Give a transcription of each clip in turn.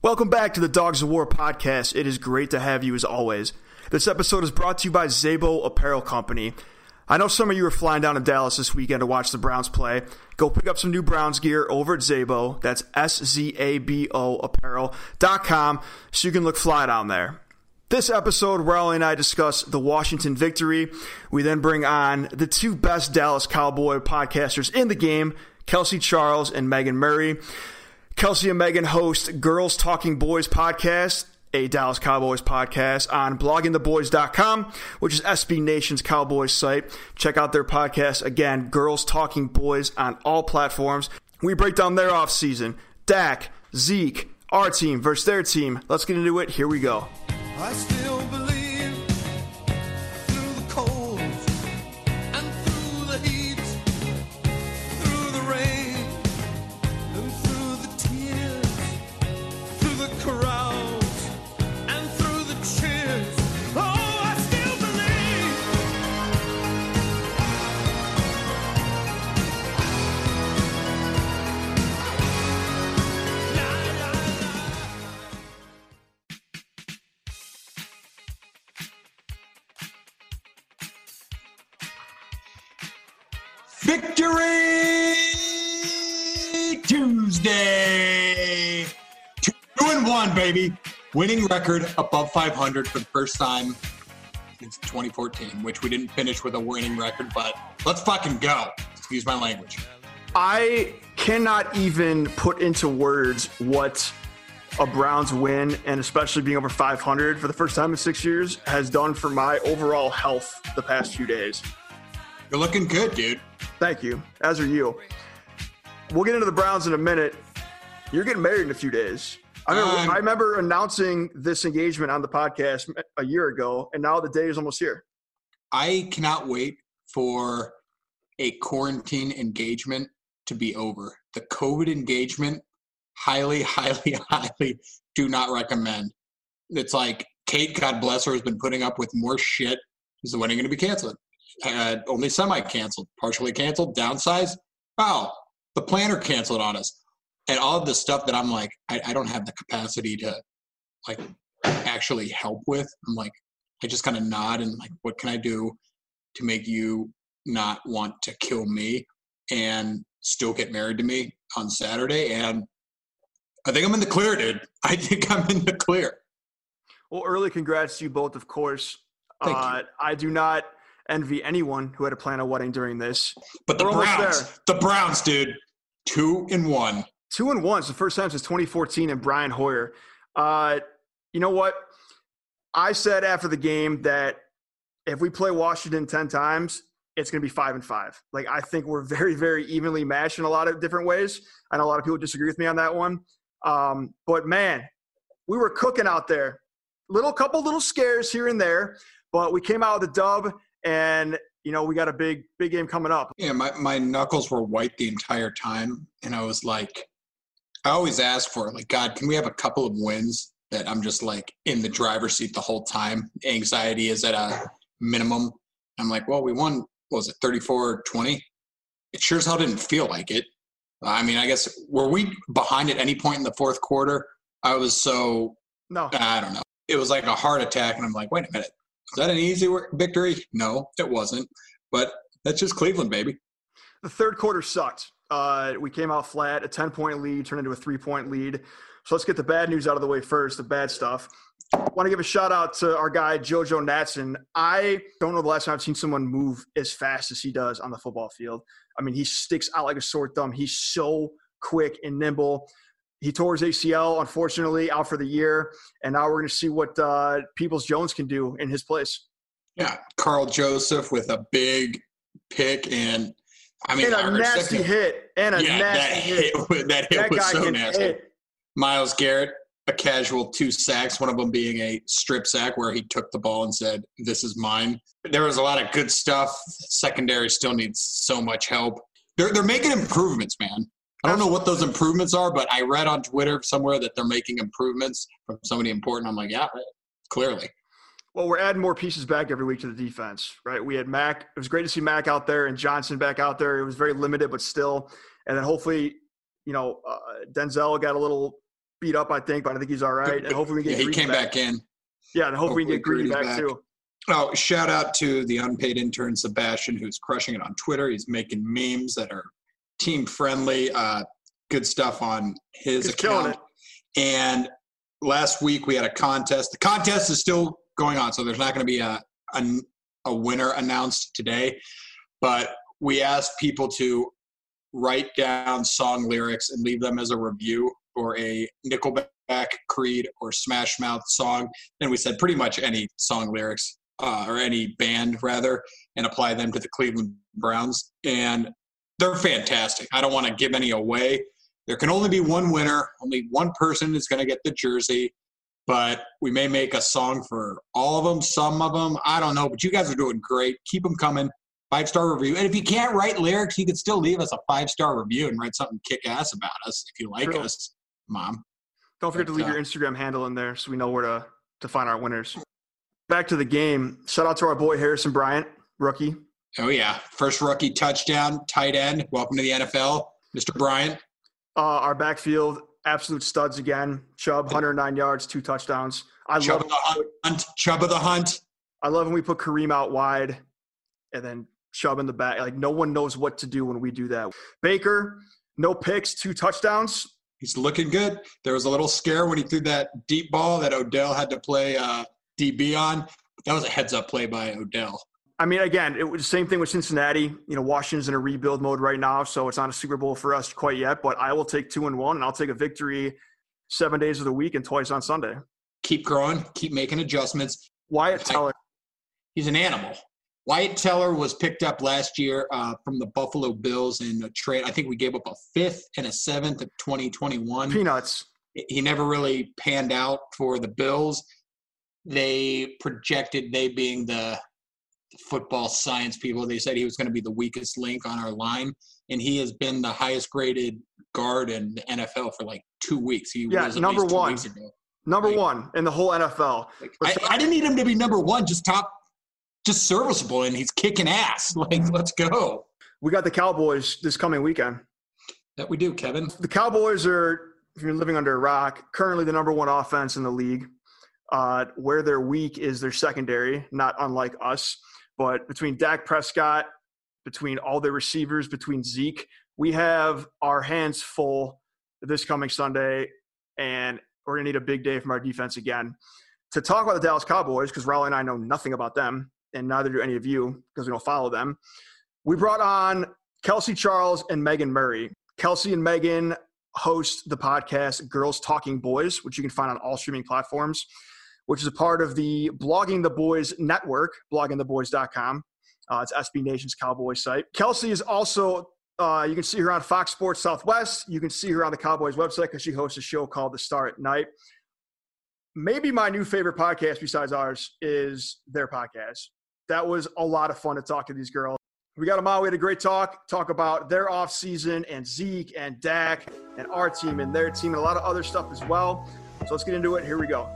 Welcome back to the Dogs of War podcast. It is great to have you as always. This episode is brought to you by Szabo Apparel Company. I know some of you are flying down to Dallas this weekend to watch the Browns play. Go pick up some new Browns gear over at Szabo. That's S Z A B O apparel.com so you can look fly down there. This episode, Raleigh and I discuss the Washington victory. We then bring on the two best Dallas Cowboy podcasters in the game, Kelsey Charles and Megan Murray. Kelsey and Megan host Girls Talking Boys podcast, a Dallas Cowboys podcast on bloggingtheboys.com, which is SB Nation's Cowboys site. Check out their podcast again, Girls Talking Boys on all platforms. We break down their offseason, Dak, Zeke, our team versus their team. Let's get into it. Here we go. Victory Tuesday. Two and one, baby. Winning record above 500 for the first time since 2014, which we didn't finish with a winning record, but let's fucking go. Excuse my language. I cannot even put into words what a Browns win, and especially being over 500 for the first time in six years, has done for my overall health the past few days. You're looking good, dude. Thank you, as are you. We'll get into the Browns in a minute. You're getting married in a few days. I remember, Um, I remember announcing this engagement on the podcast a year ago, and now the day is almost here. I cannot wait for a quarantine engagement to be over. The COVID engagement, highly, highly, highly do not recommend. It's like Kate, God bless her, has been putting up with more shit. Is the wedding going to be canceled? Uh, only semi canceled, partially canceled, downsized. Wow, the planner canceled on us. And all of the stuff that I'm like, I, I don't have the capacity to like actually help with. I'm like, I just kind of nod and like, what can I do to make you not want to kill me and still get married to me on Saturday? And I think I'm in the clear, dude. I think I'm in the clear. Well, early congrats to you both, of course. Thank you. uh, I do not envy anyone who had to plan a wedding during this. But the We're Browns, the Browns, dude, two and one. Two and one. It's the first time since 2014 and Brian Hoyer. Uh, you know what? I said after the game that if we play Washington 10 times, it's going to be five and five. Like, I think we're very, very evenly matched in a lot of different ways. And a lot of people disagree with me on that one. Um, but man, we were cooking out there. Little couple little scares here and there, but we came out with a dub and you know, we got a big, big game coming up. Yeah, my, my knuckles were white the entire time. And I was like, I always ask for, like, God, can we have a couple of wins that I'm just like in the driver's seat the whole time? Anxiety is at a minimum. I'm like, well, we won, what was it, 34 20? It sure as hell didn't feel like it. I mean, I guess, were we behind at any point in the fourth quarter? I was so, No, I don't know. It was like a heart attack. And I'm like, wait a minute. Is that an easy victory? No, it wasn't. But that's just Cleveland, baby. the third quarter sucked. Uh, we came out flat, a 10 point lead turned into a three point lead. So let's get the bad news out of the way first, the bad stuff. Want to give a shout out to our guy, Jojo Natson. I don't know the last time I've seen someone move as fast as he does on the football field. I mean, he sticks out like a sore thumb. He's so quick and nimble. He tore his ACL, unfortunately, out for the year. And now we're going to see what uh, Peoples Jones can do in his place. Yeah, Karl Joseph with a big pick and I mean And a nasty second- hit. And a yeah, that nasty hit. hit, that hit That was so nasty. hit. Myles Garrett, a casual two sacks, one of them being a strip sack where he took the ball and said, "This is mine." There was a lot of good stuff. Secondary still needs so much help. They're they're making improvements, man. I don't know what those improvements are, but I read on Twitter somewhere that they're making improvements from somebody important. I'm like, yeah, clearly. Well, we're adding more pieces back every week to the defense, right? We had Mack. It was great to see Mack out there and Johnson back out there. It was very limited, but still. And then hopefully, you know, uh, Denzel got a little beat up, I think, but I think he's all right. And hopefully we can Yeah, get he came back in. Yeah, and hopefully, we get Hopefully Greedy back, back. too. Oh, shout out to the unpaid intern Sebastian, who's crushing it on Twitter. He's making memes that are team friendly. Uh, good stuff on his He's account. And last week we had a contest. The contest is still going on, so there's not going to be a, a a winner announced today. But we asked people to write down song lyrics and leave them as a review or a Nickelback, Creed, or Smash Mouth song. Then we said pretty much any song lyrics uh, or any band rather, and apply them to the Cleveland Browns. And they're fantastic. I don't want to give any away. There can only be one winner. Only one person is going to get the jersey. But we may make a song for all of them, some of them. I don't know. But you guys are doing great. Keep them coming. Five star review. And if you can't write lyrics, you can still leave us a five star review and write something kick ass about us if you like True. us, mom. Don't forget to leave uh, your Instagram handle in there so we know where to, to find our winners. Back to the game. Shout out to our boy Harrison Bryant, rookie. Oh, yeah. First rookie touchdown, tight end. Welcome to the NFL, Mr. Bryant. Uh, our backfield, absolute studs again. Chubb, 109 yards, two touchdowns. I Chubb love of the Hunt. Chubb of the Hunt. I love when we put Kareem out wide and then Chubb in the back. Like no one knows what to do when we do that. Baker, no picks, two touchdowns. He's looking good. There was a little scare when he threw that deep ball that Odell had to play uh, DB on. That was a heads up play by Odell. I mean, again, it was the same thing with Cincinnati. You know, Washington's in a rebuild mode right now, so it's not a Super Bowl for us quite yet. But I will take two and one, and I'll take a victory seven days of the week and twice on Sunday. Keep growing, keep making adjustments. Wyatt Teller, He's an animal. Wyatt Teller was picked up last year uh, from the Buffalo Bills in a trade. I think we gave up a fifth and a seventh of 2021. peanuts. he never really panned out for the Bills. They projected they being the football science people. They said he was going to be the weakest link on our line, and he has been the highest graded guard in the NFL for like two weeks. He Yeah, was number two one. weeks ago. Number Like- one in the whole NFL. Like, I, I didn't need him to be number one, just top, just serviceable, and he's kicking ass. Like, let's go. We got the Cowboys this coming weekend. That we do, Kevin. The Cowboys are, if you're living under a rock, currently the number one offense in the league. Uh, where they're weak is their secondary, not unlike us. But between Dak Prescott, between all the receivers, between Zeke, we have our hands full this coming Sunday, and we're going to need a big day from our defense again. To talk about the Dallas Cowboys, because Raleigh and I know nothing about them, and neither do any of you because we don't follow them, we brought on Kelsey Charles and Megan Murray. Kelsey and Megan host the podcast Girls Talking Boys, which you can find on all streaming platforms, which is a part of the Blogging the Boys network, bloggingtheboys.com. Uh, it's SB Nation's Cowboys site. Kelsey is also, uh, you can see her on Fox Sports Southwest. You can see her on the Cowboys website because she hosts a show called The Star at Night. Maybe my new favorite podcast besides ours is their podcast. That was a lot of fun to talk to these girls. We got them out. We had a great talk, talk about their offseason and Zeke and Dak and our team and their team and a lot of other stuff as well. So let's get into it. Here we go.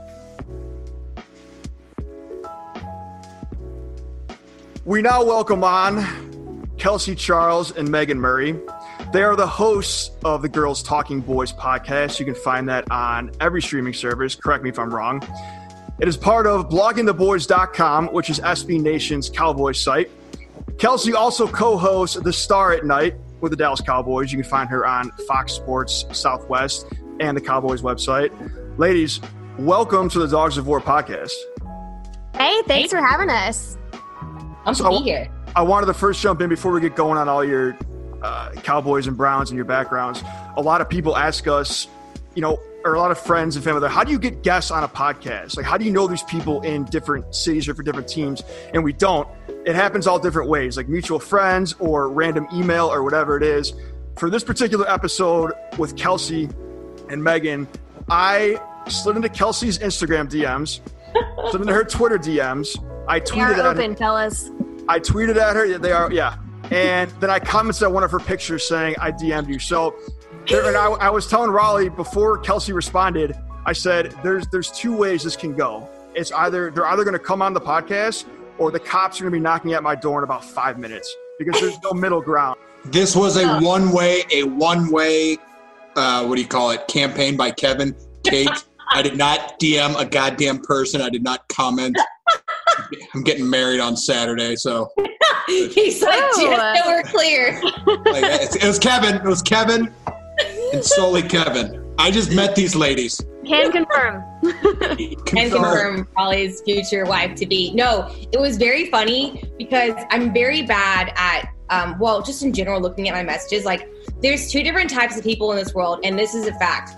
We now welcome on Kelsey Charles and Megan Murray. They are the hosts of the Girls Talking Boys podcast. You can find that on every streaming service. Correct me if I'm wrong. It is part of bloggingtheboys.com, which is SB Nation's Cowboys site. Kelsey also co hosts The Star at Night with the Dallas Cowboys. You can find her on Fox Sports Southwest and the Cowboys website. Ladies, welcome to the Dogs of War podcast. Hey, thanks for having us. I'm So- to be here. I wanted to first jump in before we get going on all your uh, Cowboys and Browns and your backgrounds. A lot of people ask us, you know, or a lot of friends and family, how do you get guests on a podcast? Like, how do you know these people in different cities or for different teams? And we don't. It happens all different ways, like mutual friends or random email or whatever it is. For this particular episode with Kelsey and Megan, I slid into Kelsey's Instagram DMs, slid into her Twitter DMs. I We tweeted are at open, fellas. I tweeted at her. yeah, They are, yeah. And then I commented on one of her pictures saying I DM'd you. So, there, and I, I was telling Raleigh before Kelsey responded. I said, "There's there's two ways this can go. It's either they're either going to come on the podcast or the cops are going to be knocking at my door in about five minutes because there's no middle ground. This was a one way, a one way, uh, what do you call it, campaign by Kevin. Kate. I did not DM a goddamn person. I did not comment. I'm getting married on Saturday, so He's like, Oh. just so we're clear. like, it, it was Kevin. It was Kevin, and solely Kevin. I just met these ladies. Can confirm. and confirm Holly's future wife to be. No, it was very funny because I'm very bad at, um, well, just in general, looking at my messages. Like, there's two different types of people in this world, and this is a fact.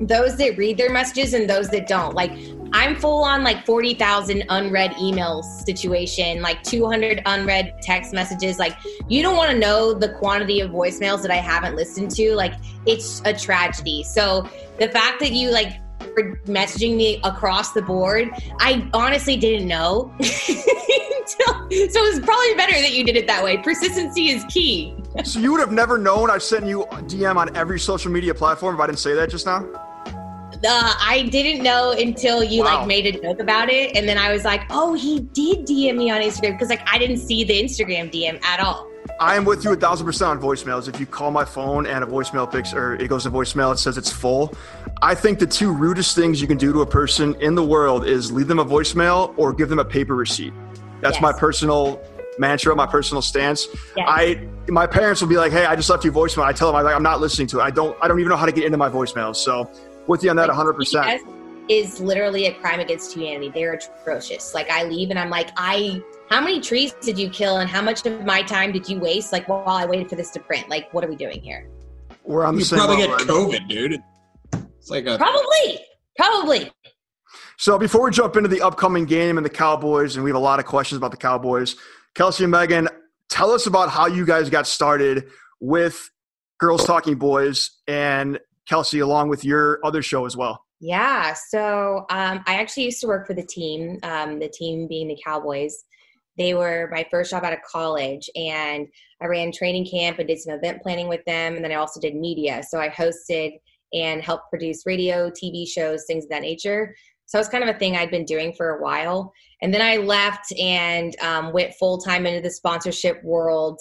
Those that read their messages and those that don't. Like, I'm full on like 40,000 unread emails situation, like 200 unread text messages. Like, you don't want to know the quantity of voicemails that I haven't listened to. Like, it's a tragedy. So, the fact that you like were messaging me across the board, I honestly didn't know. So it was probably better that you did it that way. Persistency is key. So you would have never known I sent you a DM on every social media platform if I didn't say that just now? Uh, I didn't know until you Wow. like made a joke about it, and then I was like, "Oh, he did DM me on Instagram," because like I didn't see the Instagram DM at all. I am with you a thousand percent on voicemails. If you call my phone and a voicemail picks or it goes to voicemail, it says it's full. I think the two rudest things you can do to a person in the world is leave them a voicemail or give them a paper receipt. That's Yes. my personal mantra, my personal stance. Yes. I my parents will be like, "Hey, I just left you voicemail." I tell them, "I'm like, I'm not listening to it. I don't. I don't even know how to get into my voicemails." So, with you on that, Like, 100. percent BS is literally a crime against humanity. They're atrocious. Like I leave and I'm like, I how many trees did you kill and how much of my time did you waste? Like while I waited for this to print. Like what are we doing here? We're on the You same probably get right? COVID, dude. It's like a Probably. Probably. So before we jump into the upcoming game and the Cowboys, and we have a lot of questions about the Cowboys, Kelsey and Megan, tell us about how you guys got started with Girls Talking Boys and Kelsey, along with your other show as well. Yeah. So um, I actually used to work for the team, um, the team being the Cowboys. They were my first job out of college, and I ran training camp and did some event planning with them. And then I also did media. So I hosted and helped produce radio, TV shows, things of that nature. So it's kind of a thing I'd been doing for a while. And then I left and um, went full time into the sponsorship world.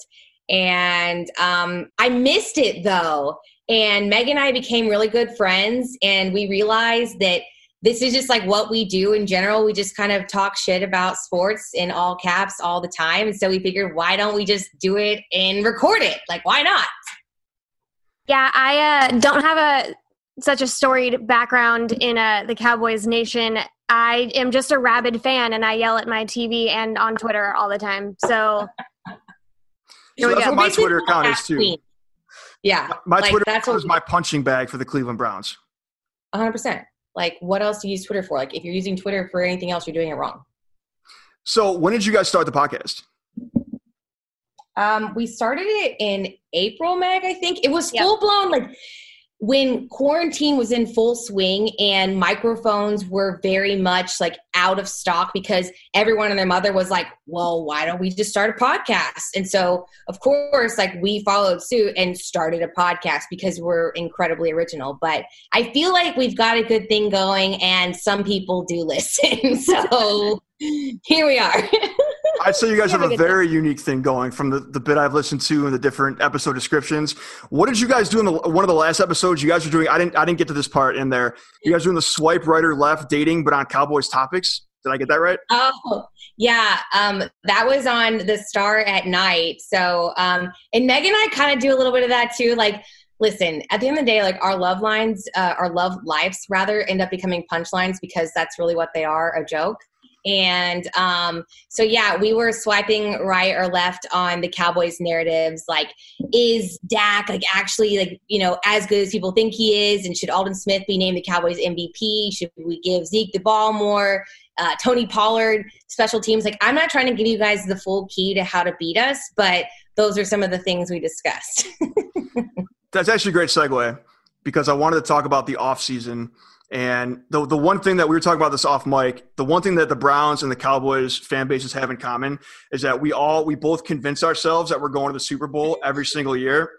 And um, I missed it though. And Meg and I became really good friends, and we realized that this is just like what we do in general. We just kind of talk shit about sports in all caps all the time. And so we figured, why don't we just do it and record it? Like, why not? Yeah, I uh, don't have a such a storied background in uh, the Cowboys nation. I am just a rabid fan, and I yell at my TV and on Twitter all the time. So Here we that's what my Twitter account is too. queen. Yeah. My like, Twitter that's account my punching bag for the Cleveland Browns. 100%. Like, what else do you use Twitter for? Like, if you're using Twitter for anything else, you're doing it wrong. So when did you guys start the podcast? Um, we started it in April, Meg. I think it was Yep. full blown like when quarantine was in full swing and microphones were very much like out of stock because everyone and their mother was like, "Well, why don't we just start a podcast?" And so, of course, like we followed suit and started a podcast because we're incredibly original. But I feel like we've got a good thing going, and some people do listen. so here we are. I'd say you guys have we a very unique thing going from the, the bit I've listened to and the different episode descriptions. What did you guys do in the, one of the last episodes? You guys were doing. I didn't. I didn't get to this part in there. You guys were doing the swipe right or left dating, but on Cowboys topics. Did I get that right? Oh, yeah. Um, that was on the Star at Night. So, um, and Meg and I kind of do a little bit of that too. Like, listen, at the end of the day, like our love lines, uh, our love lives rather, end up becoming punchlines because that's really what they are a joke. And um, so, yeah, we were swiping right or left on the Cowboys narratives. Like, is Dak like actually like you know as good as people think he is? And should Aldon Smith be named the Cowboys MVP? Should we give Zeke the ball more? uh, Tony Pollard, special teams. Like, I'm not trying to give you guys the full key to how to beat us, but those are some of the things we discussed. That's actually a great segue because I wanted to talk about the offseason. And the, the one thing that we were talking about this off mic, the one thing that the Browns and the Cowboys fan bases have in common is that we all, we both convince ourselves that we're going to the Super Bowl every single year.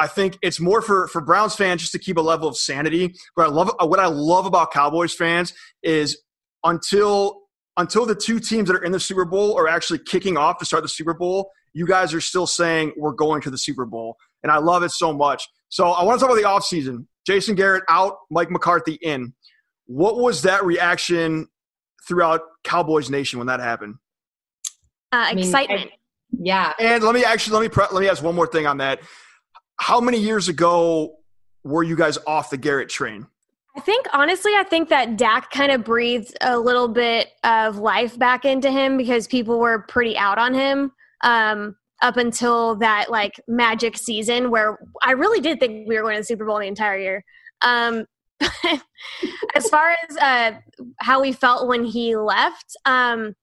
I think it's more for, for Browns fans just to keep a level of sanity. But I love, what I love about Cowboys fans is until, until the two teams that are in the Super Bowl are actually kicking off to start the Super Bowl, you guys are still saying we're going to the Super Bowl. And I love it so much. So I want to talk about the offseason. Jason Garrett out, Mike McCarthy in. What was that reaction throughout Cowboys Nation when that happened? Uh, mean, excitement. Yeah. And let me actually let me pre- let me ask one more thing on that. How many years ago were you guys off the Garrett train? I think honestly, I think that Dak kind of breathed a little bit of life back into him because people were pretty out on him um, up until that like magic season where I really did think we were going to the Super Bowl the entire year. Um, as far as uh, how we felt when he left, um,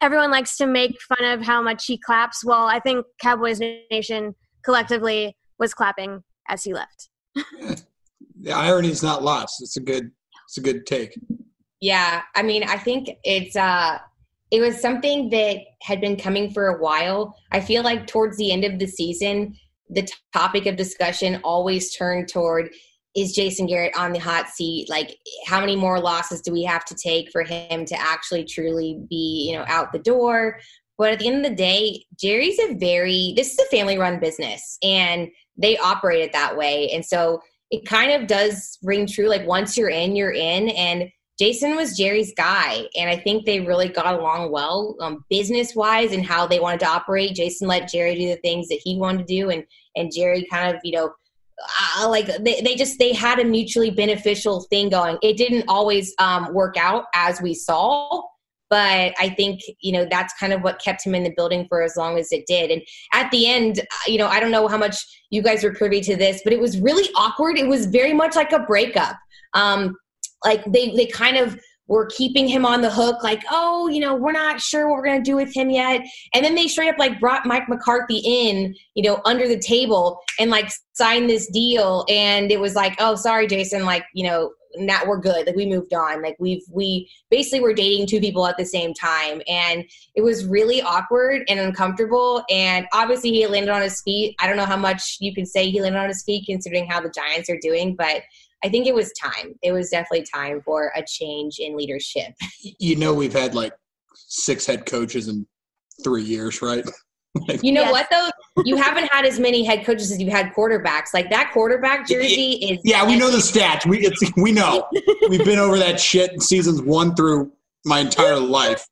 everyone likes to make fun of how much he claps. Well, I think Cowboys Nation collectively was clapping as he left. The irony is not lost. It's a good. It's a good take. Yeah, I mean, I think it's uh it was something that had been coming for a while. I feel like towards the end of the season, the topic of discussion always turned toward is Jason Garrett on the hot seat? Like how many more losses do we have to take for him to actually truly be, you know, out the door? But at the end of the day, Jerry's a very this is a family run business and they operate it that way. And so it kind of does ring true. Like once you're in, you're in. And Jason was Jerry's guy, and I think they really got along well, um, business wise, and how they wanted to operate. Jason let Jerry do the things that he wanted to do, and and Jerry kind of, you know, uh, like they, they just they had a mutually beneficial thing going. It didn't always um, work out as we saw, but I think you know that's kind of what kept him in the building for as long as it did. And at the end, you know, I don't know how much you guys were privy to this, but it was really awkward. It was very much like a breakup. Um, like they they kind of were keeping him on the hook, like, oh, you know, we're not sure what we're gonna do with him yet. And then they straight up like brought Mike McCarthy in, you know, under the table and like signed this deal. And it was like, oh, sorry, Jason, like, you know, now we're good. Like we moved on. Like we've we basically were dating two people at the same time. And it was really awkward and uncomfortable. And obviously he landed on his feet. I don't know how much you can say he landed on his feet considering how the Giants are doing, but I think it was time. It was definitely time for a change in leadership. You know, we've had like six head coaches in three years, right? Like, You know Yes. what though? You haven't had as many head coaches as you've had quarterbacks. Like that quarterback jersey is yeah, we know the stats. We it's, we know. We've been over that shit in seasons one through my entire life.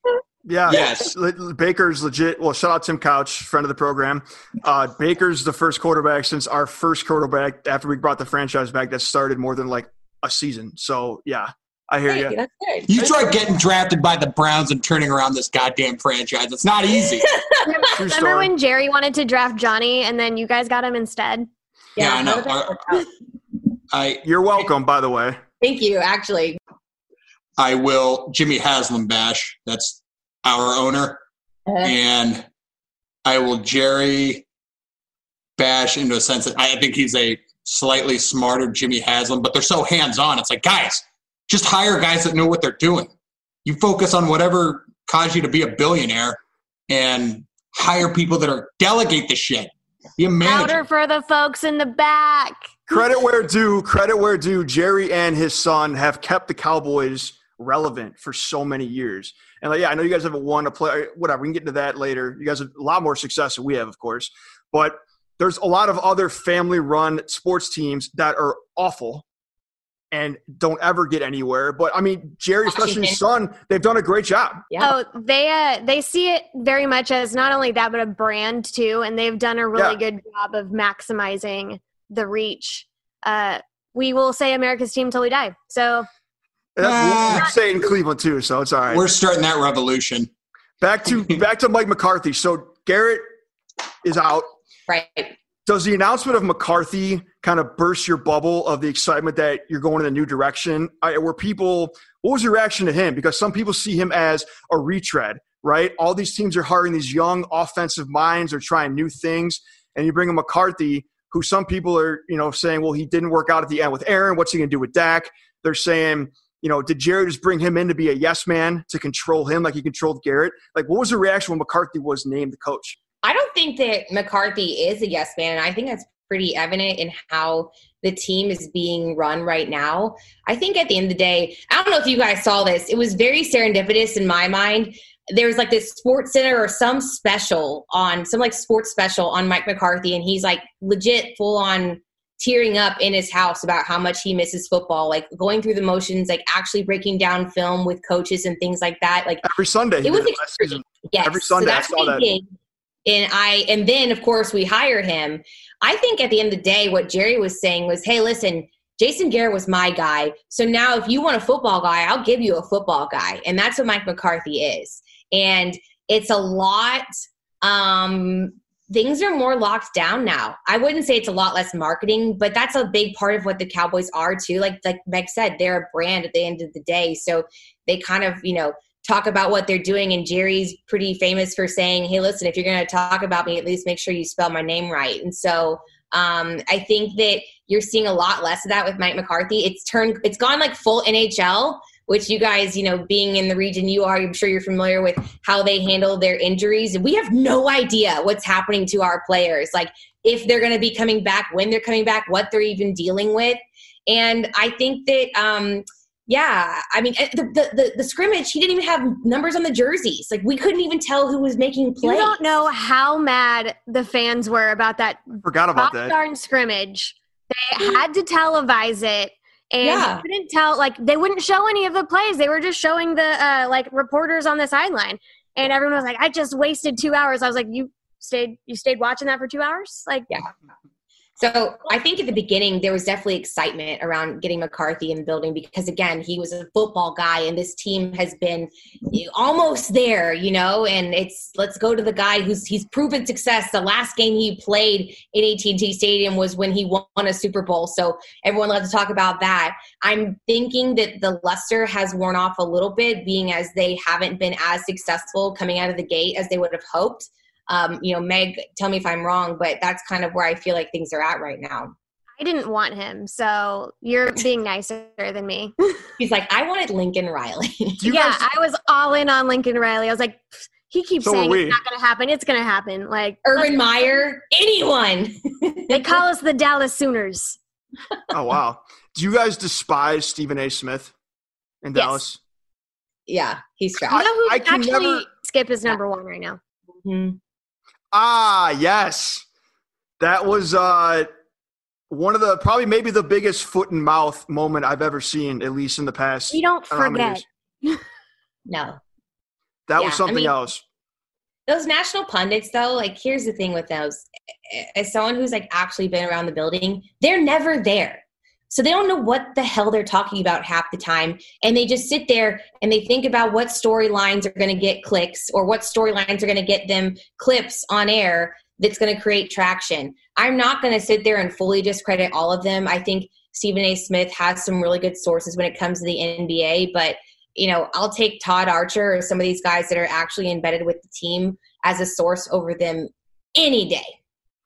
Yeah. Yes. Baker's legit. Well, shout out to Tim Couch, friend of the program. Uh, Baker's the first quarterback since our first quarterback after we brought the franchise back that started more than like a season. So yeah, I hear Hey, you. that's good. You try getting drafted by the Browns and turning around this goddamn franchise. It's not easy. True Remember when Jerry wanted to draft Johnny and then you guys got him instead? Yeah, I know. how did that work out? I You're welcome, by the way. Thank you. Actually, I will Jimmy Haslam bash. That's our owner. Uh, and I will Jerry bash into a sense that I think he's a slightly smarter Jimmy Haslam, but they're so hands on. It's like, guys, just hire guys that know what they're doing. You focus on whatever caused you to be a billionaire and hire people that are delegate the shit. Be a Louder for the folks in the back. Credit where due. Credit where due. Jerry and his son have kept the Cowboys relevant for so many years. And like, yeah, I know you guys haven't won a play. Whatever, we can get into that later. You guys have a lot more success than we have, of course. But there's a lot of other family-run sports teams that are awful and don't ever get anywhere. But I mean, Jerry, especially his son, they've done a great job. yeah. Oh, they uh, they see it very much as not only that, but a brand too, and they've done a really good job of maximizing the reach. Uh, we will say America's team till we die. So that's- Ah. we say it in Cleveland too, so it's all right. We're starting that revolution. Back to back to Mike McCarthy. So Garrett is out. right. Does the announcement of McCarthy kind of burst your bubble of the excitement that you're going in a new direction? I, were people, what was your reaction to him? Because some people see him as a retread, right? All these teams are hiring these young offensive minds, are trying new things, and you bring a McCarthy, who some people are, you know, saying, well, he didn't work out at the end with Aaron. What's he going to do with Dak? They're saying, you know, did Jerry just bring him in to be a yes man to control him like he controlled Garrett? Like, what was the reaction when McCarthy was named the coach? I don't think that McCarthy is a yes man, and I think that's pretty evident in how the team is being run right now. I think at the end of the day, I don't know if you guys saw this. It was very serendipitous in my mind. There was like this sports center or some special on some like sports special on Mike McCarthy, and he's like legit full on tearing up in his house about how much he misses football, like going through the motions, like actually breaking down film with coaches and things like that. Like Every Sunday. it was season. Yes. Every Sunday, so that's saw what he that. And I and then of course we hired him. I think at the end of the day, what Jerry was saying was, hey, listen, Jason Garrett was my guy. So now if you want a football guy, I'll give you a football guy. And that's what Mike McCarthy is. And it's a lot um things are more locked down now. I wouldn't say it's a lot less marketing, but that's a big part of what the Cowboys are too. Like like Meg said, they're a brand at the end of the day. So they kind of, you know, talk about what they're doing and Jerry's pretty famous for saying, "Hey, listen, if you're going to talk about me, at least make sure you spell my name right." And so um, I think that you're seeing a lot less of that with Mike McCarthy. It's turned, it's gone like full NHL, which you guys, you know, being in the region you are, I'm sure you're familiar with how they handle their injuries. We have no idea what's happening to our players, like if they're going to be coming back, when they're coming back, what they're even dealing with. And I think that, um, yeah, I mean, eh, the, the, the, the scrimmage, he didn't even have numbers on the jerseys. Like, we couldn't even tell who was making You plays. don't know how mad the fans were about that Forgot about that. darn scrimmage. They had to televise it. And Yeah. you couldn't tell, like, they wouldn't show any of the plays. They were just showing the, uh, like, reporters on the sideline. And everyone was like, I just wasted two hours. I was like, you stayed, you stayed watching that for two hours? Like, Yeah. So I think at the beginning there was definitely excitement around getting McCarthy in the building because again he was a football guy and this team has been almost there, you know. And it's let's go to the guy who's he's proven success. The last game he played in AT&T Stadium was when he won a Super Bowl. So everyone loves to talk about that. I'm thinking that the luster has worn off a little bit, being as they haven't been as successful coming out of the gate as they would have hoped um, you know, Meg, tell me if I'm wrong, but that's kind of where I feel like things are at right now. I didn't want him. So you're being nicer than me. He's like, I wanted Lincoln Riley. Yeah, guys, I was all in on Lincoln Riley. I was like, he keeps So saying it's not going to happen. It's going to happen. Like, Urban Meyer, anyone. they call us the Dallas Sooners. oh wow. Do you guys despise Stephen A. Smith in Yes. Dallas? yeah, he's You know who I can actually never- Skip is number one right now. Mhm. Ah, yes. That was uh one of the probably maybe the biggest foot and mouth moment I've ever seen, at least in the past. You don't I don't know how many forget. No. That Yeah, was I something mean- else. Those national pundits, though, like, here's the thing with those. As someone who's like actually been around the building, they're never there. So they don't know what the hell they're talking about half the time. And they just sit there and they think about what storylines are going to get clicks or what storylines are going to get them clips on air that's going to create traction. I'm not going to sit there and fully discredit all of them. I think Stephen A. Smith has some really good sources when it comes to the NBA, but you know, I'll take Todd Archer or some of these guys that are actually embedded with the team as a source over them any day.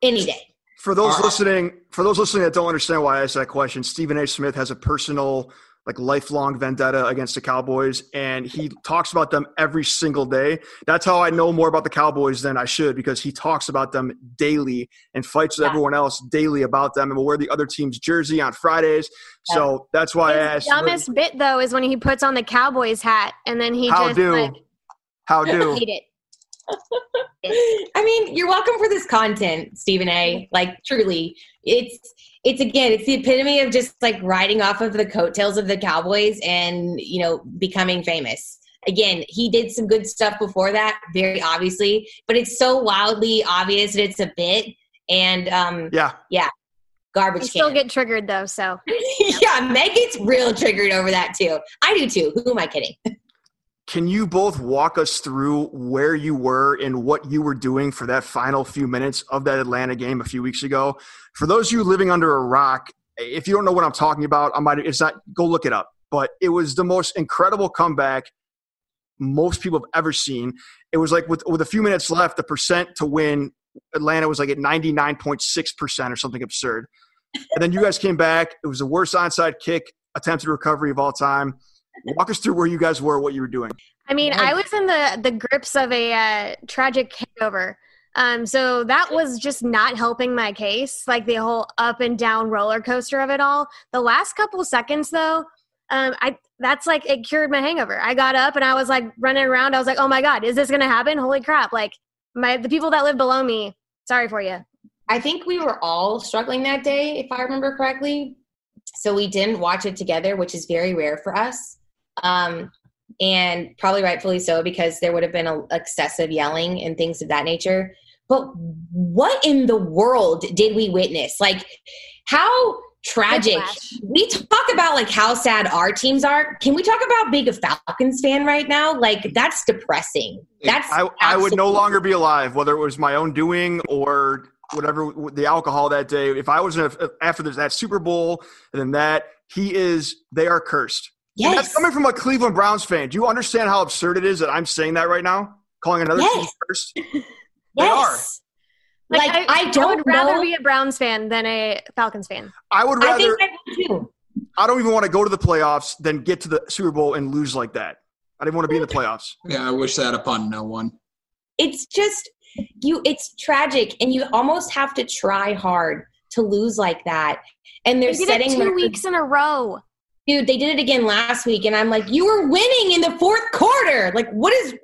Any day. For those listening, for those listening that don't understand why I asked that question, Stephen A. Smith has a personal, like lifelong vendetta against the Cowboys, and he talks about them every single day. That's how I know more about the Cowboys than I should because he talks about them daily and fights with Yeah. everyone else daily about them and will wear the other team's jersey on Fridays. So that's why I His asked. dumbest bit though is when he puts on the Cowboys hat and then he how just do? like how do? hate it. I mean, you're welcome for this content, Stephen A. Like truly. It's it's again, it's the epitome of just like riding off of the coattails of the Cowboys and, you know, becoming famous. Again, he did some good stuff before that, very obviously, but it's so wildly obvious that it's a bit and um Yeah. Yeah. garbage I still can. get triggered though, so yeah, Meg gets real triggered over that too. I do too. Who am I kidding? Can you both walk us through where you were and what you were doing for that final few minutes of that Atlanta game a few weeks ago? For those of you living under a rock, if you don't know what I'm talking about, I might it's not go look it up. But it was the most incredible comeback most people have ever seen. It was like with with a few minutes left, the percent to win Atlanta was like at 99.6% or something absurd. And then you guys came back. It was the worst onside kick attempted recovery of all time. Walk us through where you guys were, what you were doing. I mean, I was in the the grips of a uh, tragic hangover. Um, so that was just not helping my case, like the whole up and down roller coaster of it all. The last couple seconds, though, um, I that's like it cured my hangover. I got up and I was like running around. I was like, "Oh my god, is this gonna happen? Holy crap!" Like my the people that live below me. Sorry for you. I think we were all struggling that day, if I remember correctly. So we didn't watch it together, which is very rare for us. Um, and probably rightfully so because there would have been a, excessive yelling and things of that nature. But what in the world did we witness? Like, how tragic. We talk about like how sad our teams are. Can we talk about being a Falcons fan right now? Like, that's depressing. That's I, I would no longer be alive, whether it was my own doing or whatever the alcohol that day. If I was in a, after this, that Super Bowl and then that, he is. They are cursed. And that's coming from a Cleveland Browns fan. Do you understand how absurd it is that I'm saying that right now? Calling another team Yes. cursed? yes. are. Like, I, don't would rather know. be a Browns fan than a Falcons fan. I would I rather. think I do too. I don't even want to go to the playoffs than get to the Super Bowl and lose like that. I didn't want to be in the playoffs. Yeah, I wish that upon no one. it's just you it's tragic and you almost have to try hard to lose like that and they're They did setting it two records- weeks in a row. Dude they did it again last week and i'm like you were winning in the fourth quarter like what is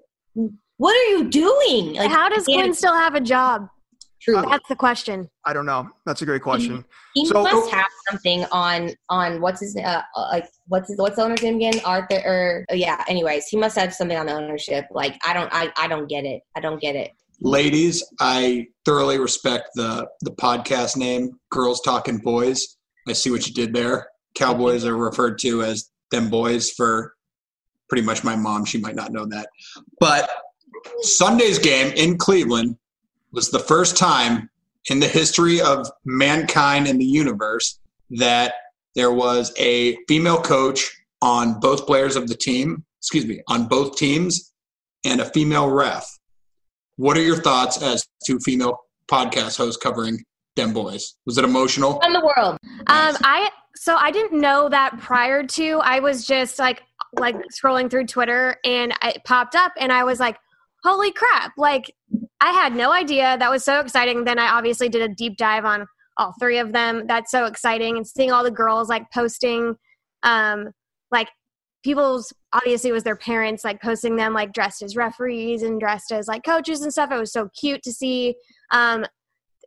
what are you doing like How does man, Quinn still have a job? truly That's the question. I don't know. That's a great question. he so- must have something on on what's his uh uh, like what's his what's the owner's name again arthur or oh, yeah anyways he must have something on the ownership like i don't i, I don't get it i don't get it Ladies, I thoroughly respect the the podcast name, Girls Talking Boys. I see what you did there. Cowboys are referred to as them boys for pretty much my mom. She might not know that. But Sunday's game in Cleveland was the first time in the history of mankind and the universe that there was a female coach on both players of the team, excuse me, on both teams, and a female ref. What are your thoughts as two female podcast hosts covering them boys? Was it emotional? In the world Um, I so I didn't know that prior to. I was just like like scrolling through Twitter and it popped up and I was like, "Holy crap!" Like I had no idea. That was so exciting. Then I obviously did a deep dive on all three of them. That's so exciting and seeing all the girls like posting, um, like people's obviously was their parents like posting them like dressed as referees and dressed as like coaches and stuff. It was so cute to see. Um,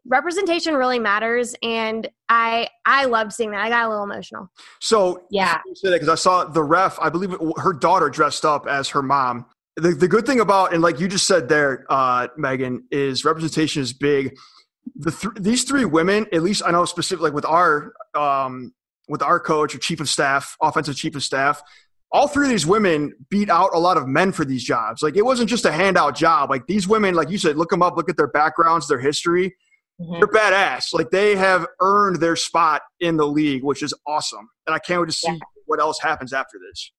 representation really matters and i i loved seeing that i got a little emotional So yeah because I saw the ref. I believe it, her daughter dressed up as her mom. The, the good thing about and like you just said there, uh, Megan, is representation is big. The th- these three women, at least I know specifically like with our um, with our coach or chief of staff, offensive chief of staff. All three of these women beat out a lot of men for these jobs. Like it wasn't just a handout job. Like these women, like you said, look them up, look at their backgrounds, their history. Mhm. They're badass. Like they have earned their spot in the league, which is awesome. And I can't wait to see Yeah. what else happens after this.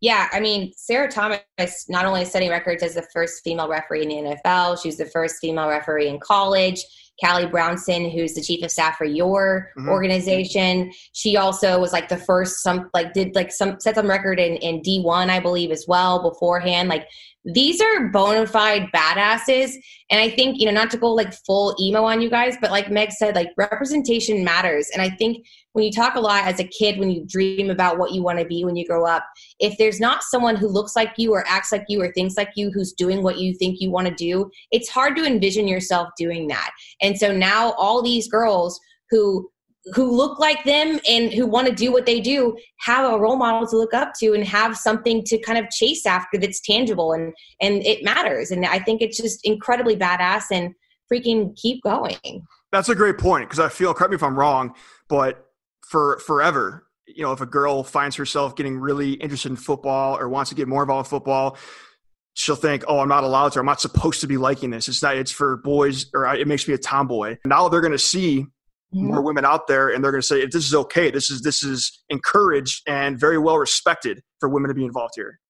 Yeah, I mean, Sarah Thomas not only is setting records as the first female referee in the NFL, she was the first female referee in college. Callie Brownson, who's the chief of staff for your Mhm. organization, she also was like the first some like did like some set some record in in D one, I believe, as well beforehand. Like these are bona fide badasses, and I think you know not to go like full emo on you guys, but like Meg said, like representation matters, and I think when you talk a lot as a kid, when you dream about what you want to be when you grow up if there's not someone who looks like you or acts like you or thinks like you who's doing what you think you want to do, it's hard to envision yourself doing that. And so now all these girls who who look like them and who want to do what they do have a role model to look up to and have something to kind of chase after that's tangible and and it matters and i think it's just incredibly badass and freaking keep going That's a great point because I feel, correct me if I'm wrong, but for forever, you know, if a girl finds herself getting really interested in football or wants to get more involved in football, she'll think, "Oh, I'm not allowed to. I'm not supposed to be liking this. It's not. It's for boys, or it makes me a tomboy." Now they're going to see Mm-hmm. more women out there, and they're going to say, if "This is okay. This is this is encouraged and very well respected for women to be involved here."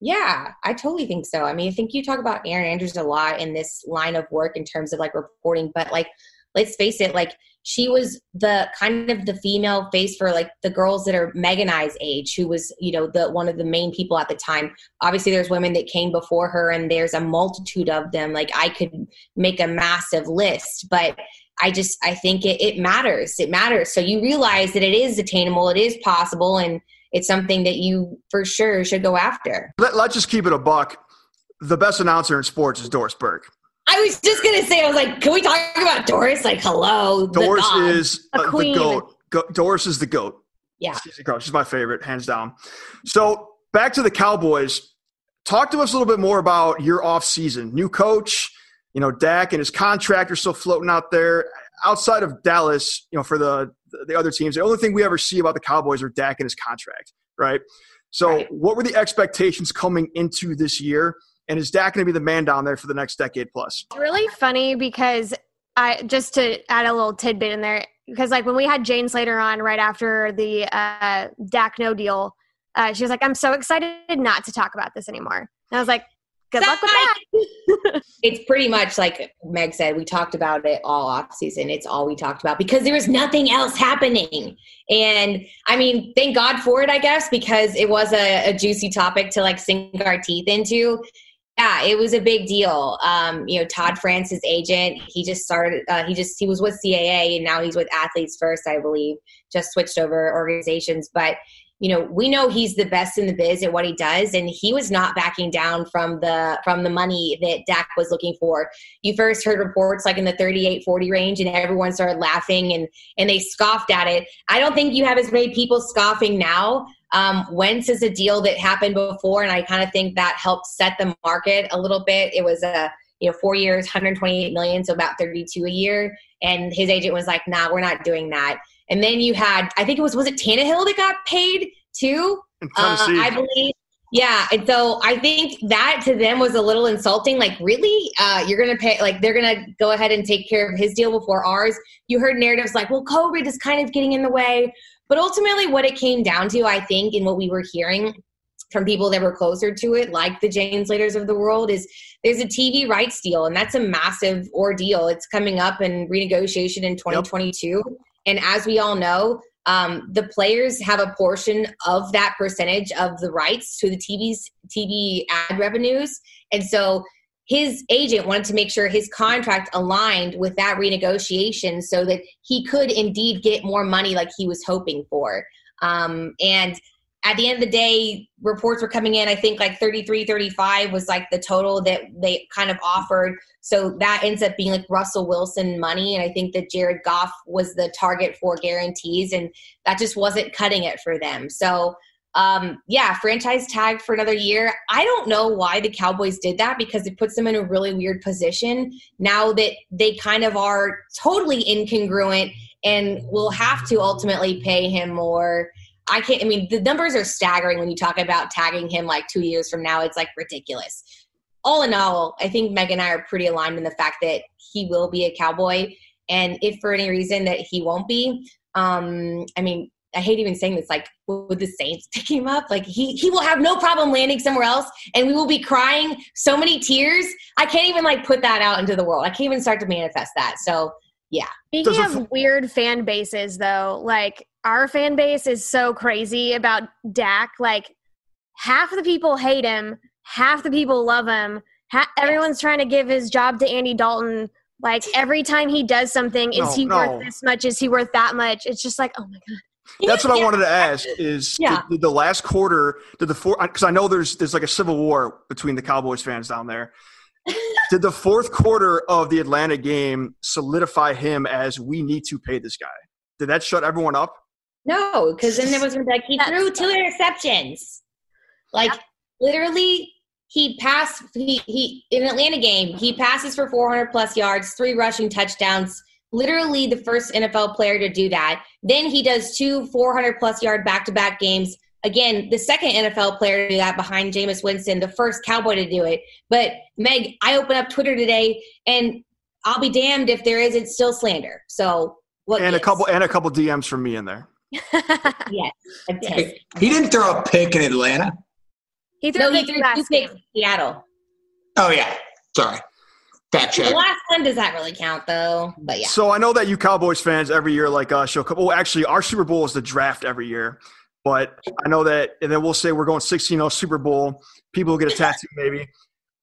Yeah, I totally think so. I mean, I think you talk about Erin Andrews a lot in this line of work in terms of like reporting, but like, let's face it, like she was the kind of the female face for like the girls that are Megan I's age, who was, you know, the one of the main people at the time. Obviously, there's women that came before her, and there's a multitude of them. Like, I could make a massive list, but I just I think it, it matters. It matters. So you realize that it is attainable, it is possible, and it's something that you for sure should go after. Let, let's just keep it a buck. The best announcer in sports is Doris Burke. I was just gonna say, I was like, can we talk about Doris? Like, hello, Doris dog. is A uh, the goat. Go- Doris is the goat. Yeah. She's the goat. She's my favorite, hands down. So back to the Cowboys. Talk to us a little bit more about your off season. New coach, you know, Dak and his contract are still floating out there. Outside of Dallas, you know, for the the other teams, the only thing we ever see about the Cowboys are Dak and his contract, right? So, Right. what were the expectations coming into this year? And is Dak going to be the man down there for the next decade plus? It's really funny because I just to add a little tidbit in there because like when we had Jane Slater on right after the uh, Dak no deal, uh, she was like, "I'm so excited not to talk about this anymore." And I was like, "Good luck with that." it's pretty much like Meg said, we talked about it all off season. It's all we talked about because there was nothing else happening. And I mean, thank God for it, I guess, because it was a, a juicy topic to like sink our teeth into. Yeah, it was a big deal. Um, you know, Todd France's agent, he just started, uh, he just, he was with CAA and now he's with Athletes First, I believe, just switched over organizations. But you know we know he's the best in the biz at what he does and he was not backing down from the from the money that Dak was looking for. You first heard reports like in the 38 40 range and everyone started laughing and and they scoffed at it. I don't think you have as many people scoffing now. Um, Wentz is a deal that happened before and I kind of think that helped set the market a little bit. It was a you know, four years, 128 million, so about 32 a year. And his agent was like, nah, we're not doing that. And then you had, I think it was, was it Tannehill that got paid too? Uh, I believe. Yeah, and so I think that to them was a little insulting. Like, really, uh, you're gonna pay? Like, they're gonna go ahead and take care of his deal before ours. You heard narratives like, "Well, COVID is kind of getting in the way," but ultimately, what it came down to, I think, and what we were hearing from people that were closer to it, like the Jane Slaters of the world, is there's a TV rights deal, and that's a massive ordeal. It's coming up in renegotiation in 2022, and as we all know, um, the players have a portion of that percentage of the rights to the TV's TV ad revenues, and so his agent wanted to make sure his contract aligned with that renegotiation so that he could indeed get more money like he was hoping for. Um, and at the end of the day, reports were coming in. I think like 33, 35 was like the total that they kind of offered. So that ends up being like Russell Wilson money. And I think that Jared Goff was the target for guarantees, and that just wasn't cutting it for them. So, um, yeah, franchise tag for another year. I don't know why the Cowboys did that because it puts them in a really weird position now that they kind of are totally incongruent and will have to ultimately pay him more. I can't. I mean, the numbers are staggering when you talk about tagging him like two years from now. It's like ridiculous. All in all, I think Meg and I are pretty aligned in the fact that he will be a cowboy, and if for any reason that he won't be, um, I mean, I hate even saying this. Like, would the Saints pick him up? Like, he he will have no problem landing somewhere else, and we will be crying so many tears. I can't even like put that out into the world. I can't even start to manifest that. So yeah. Speaking of f- weird fan bases, though, like our fan base is so crazy about Dak. Like half the people hate him, half the people love him. Ha- everyone's trying to give his job to Andy Dalton. Like every time he does something, is he no. worth this much? Is he worth that much? It's just like, oh my god. That's what I wanted to ask. Is Yeah. did, did the last quarter did the four? Because I know there's there's like a civil war between the Cowboys fans down there. did the fourth quarter of the Atlanta game solidify him as we need to pay this guy? Did that shut everyone up? No, because then there was gonna like he threw two interceptions. Like literally, he passed. He he in Atlanta game, he passes for 400 plus yards, three rushing touchdowns. Literally, the first NFL player to do that. Then he does two 400 plus yard back to back games. Again, the second NFL player to do that behind Jameis Winston, the first Cowboy to do it. But Meg, I open up Twitter today, and I'll be damned if there isn't still slander. So what? and a couple and a couple DMs from me in there. Yes, I'm. He didn't throw a pick in Atlanta. he threw No, the he threw two picks in Seattle. Oh yeah, sorry. Fact The last one does not really count though, but yeah. So I know that you Cowboys fans every year like us show. Well, actually, our Super Bowl is the draft every year, but I know that, and then we'll say we're going 16-0 Super Bowl. People will get a tattoo maybe.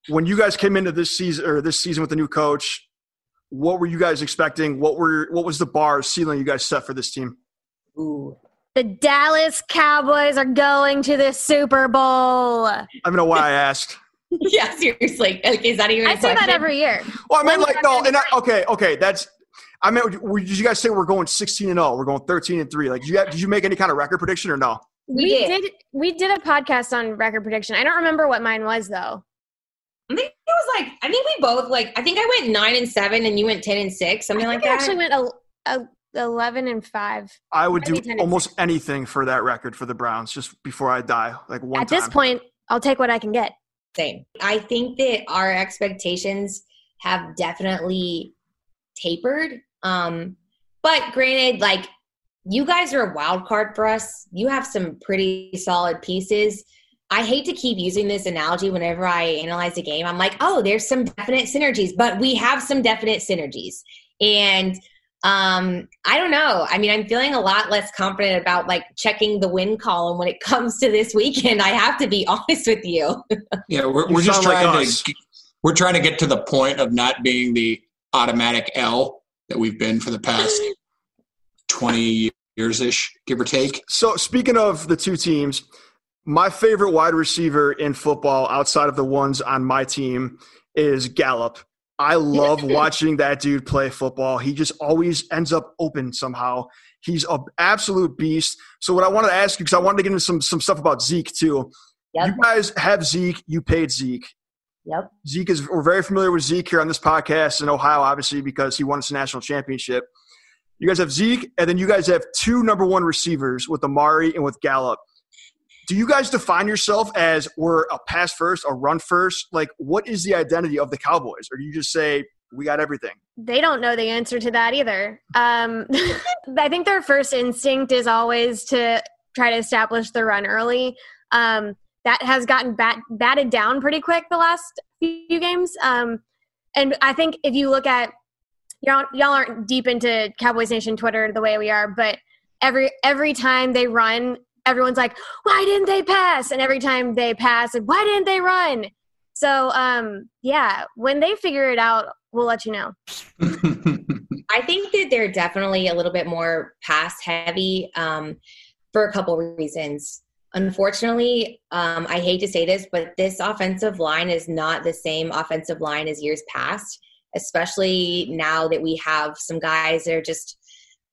When you guys came into this season or this season with the new coach, what were you guys expecting? What were what was the bar ceiling you guys set for this team? Ooh. The Dallas Cowboys are going to the Super Bowl. I don't know why I asked. yeah, seriously. Like, is that even? a I say that every year. Well, I mean, like no, and I, okay, okay, that's. I mean, did you guys say we're going sixteen and zero? We're going thirteen and three. Like, did you, did you make any kind of record prediction or no? We We, did. did. We did a podcast on record prediction. I don't remember what mine was though. I think it was like I think we both like I think I went nine and seven and you went ten and six, something I like I that. actually went a, a, eleven and five. I would do 10 and almost anything for that record for the Browns, just before I die. Like one At time. this point, I'll take what I can get. Same. I think that our expectations have definitely tapered. Um, but granted, like you guys are a wild card for us. You have some pretty solid pieces. I hate to keep using this analogy whenever I analyze a game. I'm like, oh, there's some definite synergies, but we have some definite synergies. And um, I don't know. I mean, I'm feeling a lot less confident about like checking the win column when it comes to this weekend. I have to be honest with you. Yeah, we're, we're just sound like trying to we're trying to get to the point of not being the automatic L that we've been for the past twenty years ish, give or take. So speaking of the two teams, my favorite wide receiver in football outside of the ones on my team is Gallup. I love watching that dude play football. He just always ends up open somehow. He's an absolute beast. So what I wanted to ask you, because I wanted to get into some some stuff about Zeke too. Yep. You guys have Zeke. You paid Zeke. Yep. Zeke is we're very familiar with Zeke here on this podcast in Ohio, obviously because he won his national championship. You guys have Zeke, and then you guys have two number one receivers with Amari and with Gallup. Do you guys define yourself as we're a pass first, a run first? Like, what is the identity of the Cowboys? Or do you just say we got everything? They don't know the answer to that either. Um, I think their first instinct is always to try to establish the run early. Um, that has gotten bat- batted down pretty quick the last few games. Um, and I think if you look at y'all, y'all aren't deep into Cowboys Nation Twitter the way we are, but every every time they run, everyone's like, "Why didn't they pass?" And every time they pass, like, "Why didn't they run?" So, um, yeah, when they figure it out, we'll let you know. I think that they're definitely a little bit more pass heavy um, for a couple reasons. Unfortunately, um, I hate to say this, but this offensive line is not the same offensive line as years past, especially now that we have some guys that are just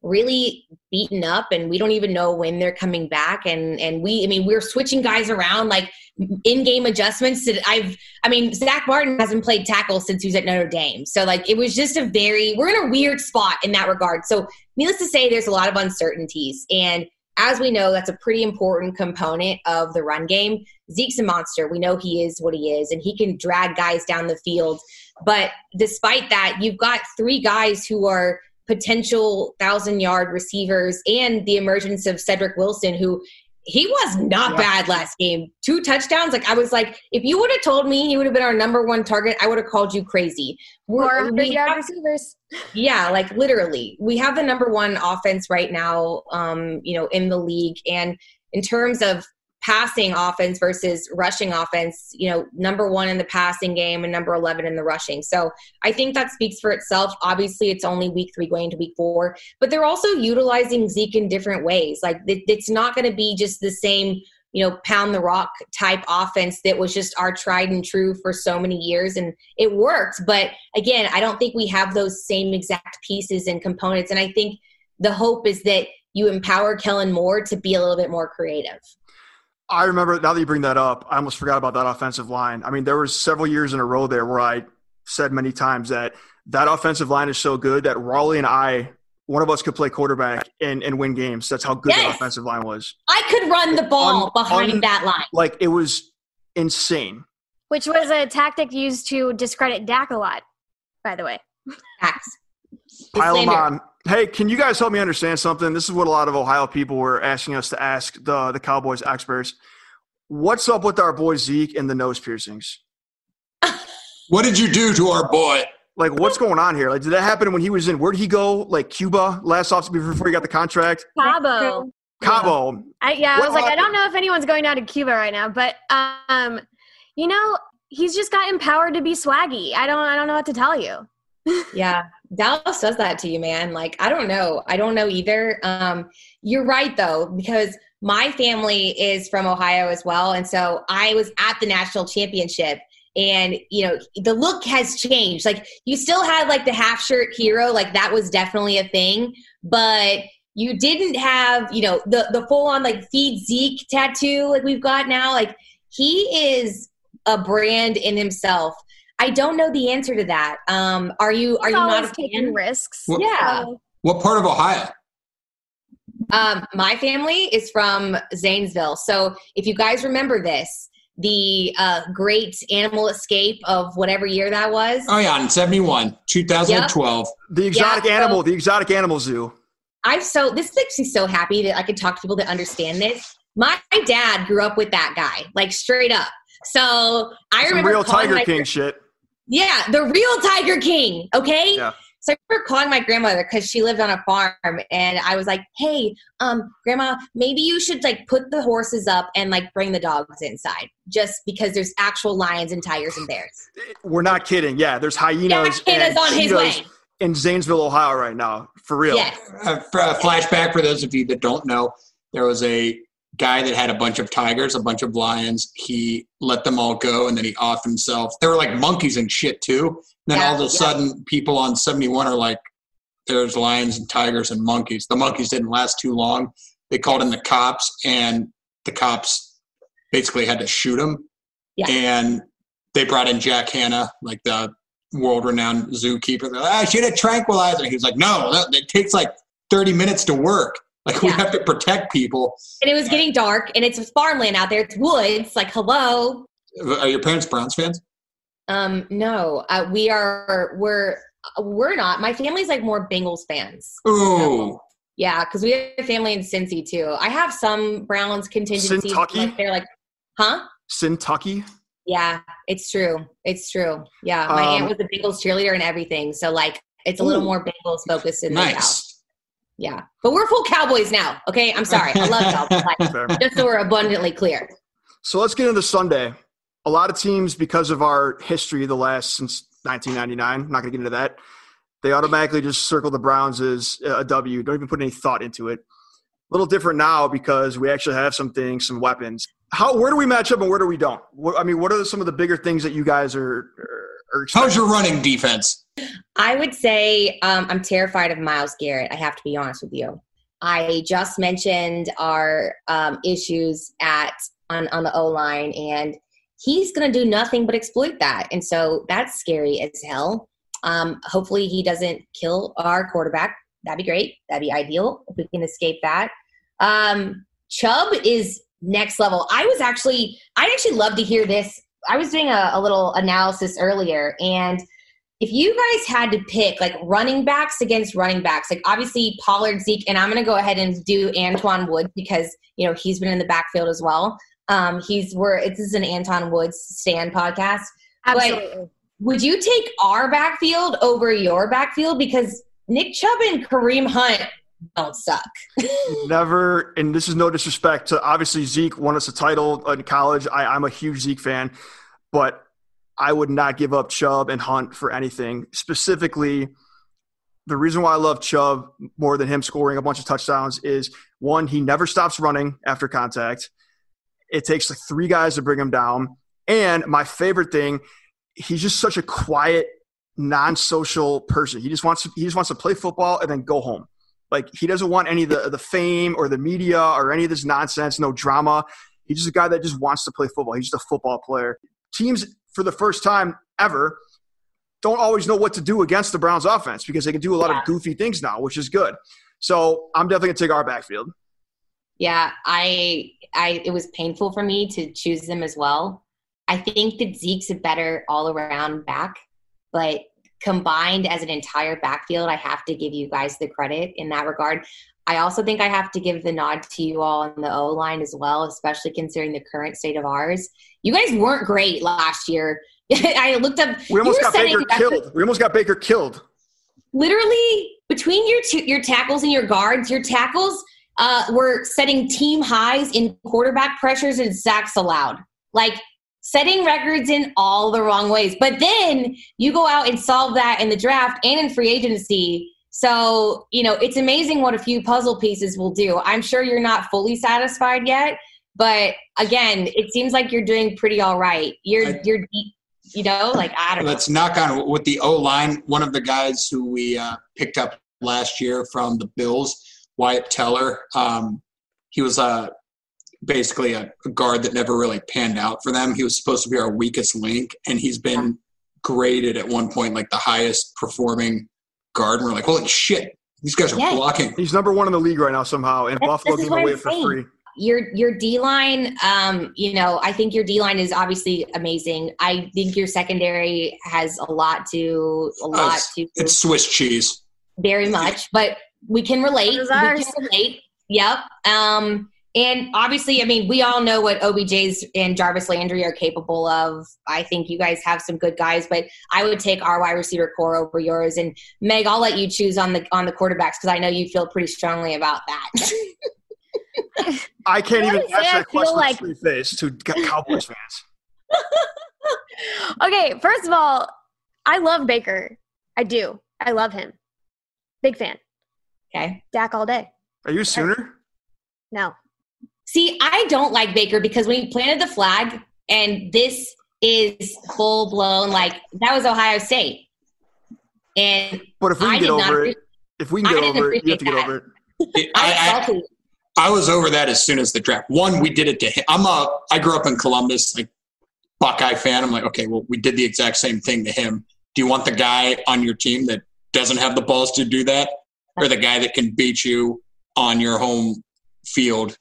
really beaten up and we don't even know when they're coming back. And and we i mean we're switching guys around like in-game adjustments i've i mean zack martin hasn't played tackle since he was at notre dame. So like it was just a very we're in a weird spot in that regard. So needless to say there's a lot of uncertainties. And as we know that's a pretty important component of the run game. Zeke's a monster. We know he is what he is and he can drag guys down the field. But despite that you've got three guys who are potential thousand yard receivers and the emergence of Cedric Wilson, who he was not Yeah. bad last game. Two touchdowns. Like I was like, if you would have told me he would have been our number one target, I would have called you crazy. We're- we yard have- receivers. yeah, like literally, we have the number one offense right now. Um, you know, in the league, and in terms of passing offense versus rushing offense, you know, number one in the passing game and number 11 in the rushing. So I think that speaks for itself. Obviously, it's only week three going to week four, but they're also utilizing Zeke in different ways. Like it's not going to be just the same, you know, pound the rock type offense that was just our tried and true for so many years. And it worked. But again, I don't think we have those same exact pieces and components. And I think the hope is that you empower Kellen Moore to be a little bit more creative. I remember now that you bring that up, I almost forgot about that offensive line. I mean, there was several years in a row there where I said many times that that offensive line is so good that Raleigh and I, one of us could play quarterback and, and win games. That's how good that Yes. offensive line was. I could run the ball Un- behind un- that line. Like it was insane. which was a tactic used to discredit Dak a lot, by the way. Facts. Pile them on. Hey, can you guys help me understand something? This is what a lot of Ohio people were asking us to ask the the Cowboys experts. What's up with our boy Zeke and the nose piercings? what did you do to our boy? Like, what's going on here? Like, did that happen when he was in? Where did he go? Like Cuba last off before he got the contract? Cabo. Cabo. I, yeah, I What was like, I don't know if anyone's going down to Cuba right now, but um, you know, he's just got empowered to be swaggy. I don't, I don't know what to tell you. Yeah, Dallas does that to you, man. Like, I don't know. I don't know either. Um, you're right, though, because my family is from Ohio as well. And so I was at the national championship. and you know the look has changed. Like you still had like the half shirt hero, like that was definitely a thing, but you didn't have you know the the full on like feed Zeke tattoo like we've got now. Like he is a brand in himself. I don't know the answer to that. Um, are you are you not taking risks? Well- Yeah. What part of Ohio? Um, my family is from Zanesville. So if you guys remember this, the uh, great animal escape of whatever year that was. Oh yeah, in 71, 2012. The exotic Yeah, so- animal, the exotic animal zoo. I'm so this makes me so happy that I can talk to people that understand this. My dad grew up with that guy, like straight up. So I Some remember real calling Tiger my- King shit. Yeah, the real Tiger King. Okay. Yeah. So I remember calling my grandmother because she lived on a farm, and I was like, "Hey, um, grandma, maybe you should like put the horses up and like bring the dogs inside, just because there's actual lions and tigers and bears." We're not kidding. Yeah, there's hyenas, Yeah, and on his way. in Zanesville, Ohio, right now. For real. Yes. Uh, for a flashback for those of you that don't know, there was a guy that had a bunch of tigers, a bunch of lions. He let them all go, and then he offed himself. They were like monkeys and shit too. And then Yeah, all of a yeah. sudden, people on 71 are like, "There's lions and tigers and monkeys." The monkeys didn't last too long. They called in the cops, and the cops basically had to shoot him. Yeah. And they brought in Jack Hanna, like the world-renowned zookeeper. They're like, ah, I should have tranquilized. And he was like, "No, that, it takes like 30 minutes to work. Like we have to protect people." And it was getting dark, and it's farmland out there. It's woods. Like, hello. Are your parents Browns fans? Um, no, uh, we are. We're we're not. My family's like more Bengals fans. Ooh, Yeah, because we have a family in Cincy too. I have some Browns contingencies. Like they're like, huh? Kentucky. Yeah, it's true. It's true. Yeah, my Um, aunt was a Bengals cheerleader and everything. So like, it's a little Ooh. more Bengals focused in the house. Nice. Yeah, but we're full Cowboys now. Okay, I'm sorry. I love y'all. but, like, Fair. just so we're abundantly clear. So let's get into Sunday. A lot of teams, because of our history, the last since 1999, I'm not going to get into that. They automatically just circle the Browns as a W. Don't even put any thought into it. A little different now because we actually have some things, some weapons. How? Where do we match up and where do we don't? What, I mean, what are some of the bigger things that you guys are are, are expecting? How's your running defense? I would say um, I'm terrified of Myles Garrett. I have to be honest with you. I just mentioned our um, issues at on on the O line, and he's going to do nothing but exploit that, and so that's scary as hell. Um, hopefully, he doesn't kill our quarterback. That'd be great. That'd be ideal if we can escape that. Um, Chubb is next level. I was actually, I'd actually love to hear this. I was doing a, a little analysis earlier, and if you guys had to pick like running backs against running backs, like obviously Pollard, Zeke, and I'm going to go ahead and do Antoine Woods because you know he's been in the backfield as well. Um, he's we're this is an Anton Woods stand podcast. But- Absolutely. Would you take our backfield over your backfield because Nick Chubb and Kareem Hunt don't suck? Never, and this is no disrespect to obviously Zeke won us a title in college. I, I'm a huge Zeke fan, but I would not give up Chubb and Hunt for anything. Specifically, the reason why I love Chubb more than him scoring a bunch of touchdowns is one, he never stops running after contact. It takes like three guys to bring him down. And my favorite thing, he's just such a quiet, non-social person. He just wants to, he just wants to play football and then go home. Like he doesn't want any of the the fame or the media or any of this nonsense, no drama. He's just a guy that just wants to play football. He's just a football player. Teams for the first time ever don't always know what to do against the Browns offense because they can do a lot Yeah. of goofy things now, which is good. So I'm definitely gonna take our backfield. Yeah, I I it was painful for me to choose them as well. I think that Zeke's a better all around back, but combined as an entire backfield, I have to give you guys the credit in that regard. I also think I have to give the nod to you all on the O line as well, especially considering the current state of ours. You guys weren't great last year. I looked up. We almost got Baker killed. We almost got Baker killed. literally between your two, your tackles and your guards, your tackles uh, were setting team highs in quarterback pressures and sacks allowed. Like setting records in all the wrong ways. But then you go out and solve that in the draft and in free agency. So, you know, it's amazing what a few puzzle pieces will do. I'm sure you're not fully satisfied yet, but again, it seems like you're doing pretty all right. You're I- you're deep. You know, like I don't. Let's knock on with the O line. One of the guys who we uh, picked up last year from the Bills, Wyatt Teller. Um, he was uh, basically a, a guard that never really panned out for them. He was supposed to be our weakest link, and he's been graded at one point like the highest performing guard. And we're like, holy shit, these guys are Yeah. blocking. He's number one in the league right now somehow, and That's- Buffalo this is gave away for free. Your your D line, um, you know, I think your D line is obviously amazing. I think your secondary has a lot to a lot it's- to It's Swiss cheese. very much, but we can relate. We can relate. Yep. Um, and obviously, I mean, we all know what OBJ's and Jarvis Landry are capable of. I think you guys have some good guys, but I would take our wide receiver corps over yours. And Meg, I'll let you choose on the on the quarterbacks because I know you feel pretty strongly about that. I can't even wouldn't answer say that question like- with a straight face to Cowboys fans. okay, first of all, I love Baker. I do. I love him. Big fan. okay. Dak all day. Are you a Sooner? No. See, I don't like Baker because when he planted the flag, and this is full blown like that was Ohio State, and But if we I can get over it, if we can get over it, you have to get appreciate over it. It- I, I, I, was over that as soon as the draft. One, we did it to him. I'm a. I grew up in Columbus, like Buckeye fan. I'm like, okay, well, we did the exact same thing to him. Do you want the guy on your team that doesn't have the balls to do that, or the guy that can beat you on your home field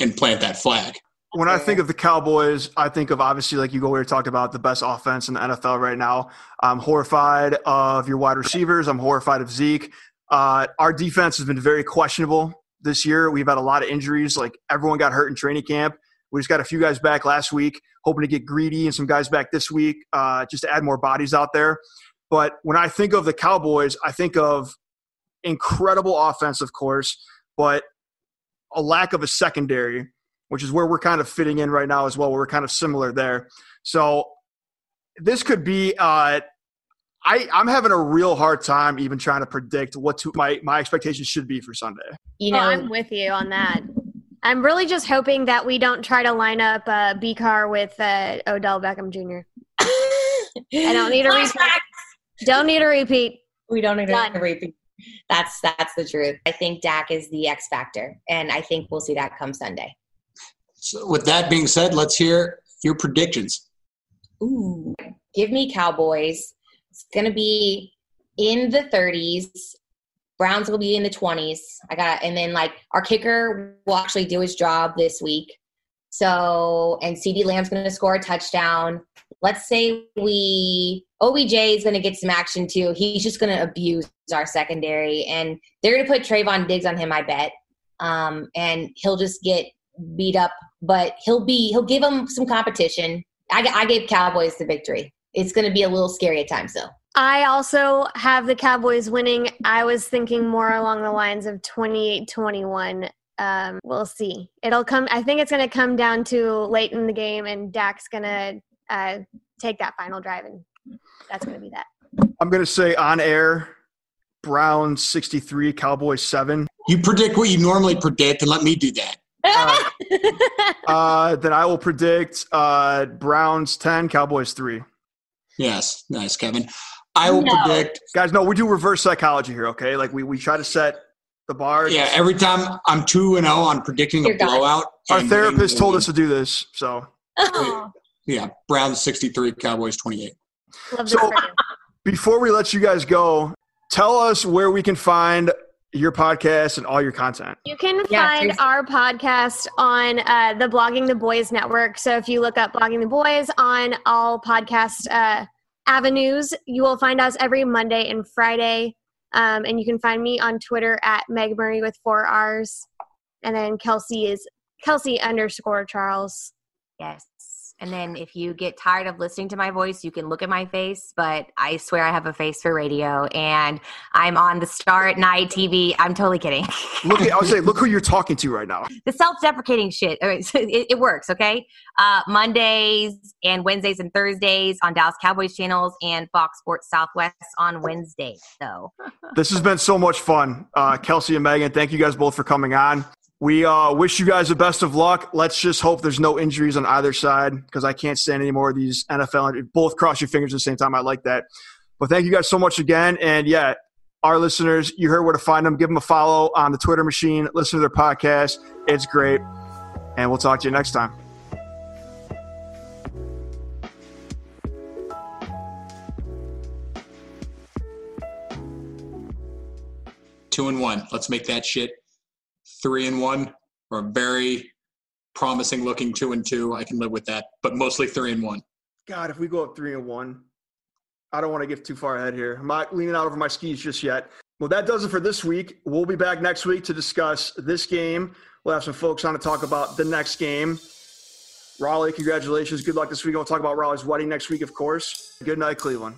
and plant that flag? When I think of the Cowboys, I think of obviously, like you go, we were talking about the best offense in the NFL right now. I'm horrified of your wide receivers. I'm horrified of Zeke. Uh, our defense has been very questionable this year. We've had a lot of injuries. Like everyone got hurt in training camp. We just got a few guys back last week, hoping to get greedy and some guys back this week uh, just to add more bodies out there. But when I think of the Cowboys, I think of incredible offense, of course, but a lack of a secondary which is where we're kind of fitting in right now as well. We're kind of similar there. So this could be. Uh, I I'm having a real hard time even trying to predict what to, my my expectations should be for Sunday. You Oh, know, I'm with you on that. I'm really just hoping that we don't try to line up uh, B car with uh, Odell Beckham Jr. I don't need a repeat. Don't need a repeat. We don't need Done. a repeat. That's that's the truth. I think Dak is the X factor, and I think we'll see that come Sunday. So, with that being said, let's hear your predictions. Ooh, give me Cowboys. It's gonna be in the 30s. Browns will be in the 20s. I got, and then like our kicker will actually do his job this week. So, and CeeDee Lamb's gonna score a touchdown. Let's say we OBJ is gonna get some action too. He's just gonna abuse our secondary, and they're gonna put Trevon Diggs on him. I bet, um, and he'll just get beat up. But he'll be he'll give him some competition. I, I gave Cowboys the victory. It's going to be a little scary at times, though. I also have the Cowboys winning. I was thinking more along the lines of 28 21. Um, we'll see. It'll come, I think it's going to come down to late in the game, and Dak's going to uh, take that final drive, and that's going to be that. I'm going to say on air, Browns 63, Cowboys 7. You predict what you normally predict, and let me do that. Uh, then I will predict uh, Browns 10, Cowboys 3. Yes, nice, Kevin. I will No. predict. Guys, no, we do reverse psychology here, okay? Like we, we try to set the bar. Yeah, every time I'm two and zero on predicting a You're done. blowout. Our and therapist winning told the us to do this, so. Oh, Yeah, Browns 63, Cowboys 28. love So- Before we let you guys go, tell us where we can find your podcast and all your content. You can Yeah, find seriously. our podcast on uh, the Blogging the Boys network. So if you look up Blogging the Boys on all podcast uh, avenues, you will find us every Monday and Friday. Um, and you can find me on Twitter at Meg Murray with four R's. And then Kelsey is Kelsey underscore Charles. Yes. And then if you get tired of listening to my voice, you can look at my face, but I swear I have a face for radio and I'm on the Star at Night TV. I'm totally kidding. Look, at, I would say, look who you're talking to right now. the self-deprecating shit. all right, so It, it works, okay? Uh, Mondays and Wednesdays and Thursdays on Dallas Cowboys channels and Fox Sports Southwest on Wednesday. So This has been so much fun. Uh, Kelsey and Megan, thank you guys both for coming on. We uh, wish you guys the best of luck. Let's just hope there's no injuries on either side because I can't stand any more of these NFL. Both cross your fingers at the same time. I like that. But thank you guys so much again. And yeah, our listeners, you heard where to find them. Give them a follow on the Twitter machine. Listen to their podcast. It's great. And we'll talk to you next time. Two and one. Let's make that shit three and one or a very promising looking two and two. I can live with that, but mostly three and one. God, if we go up three and one, I don't want to get too far ahead here. I'm not leaning out over my skis just yet. Well, that does it for this week. We'll be back next week to discuss this game. We'll have some folks on to talk about the next game. Raleigh, congratulations. Good luck this week. We'll talk about Raleigh's wedding next week, of course. Good night, Cleveland.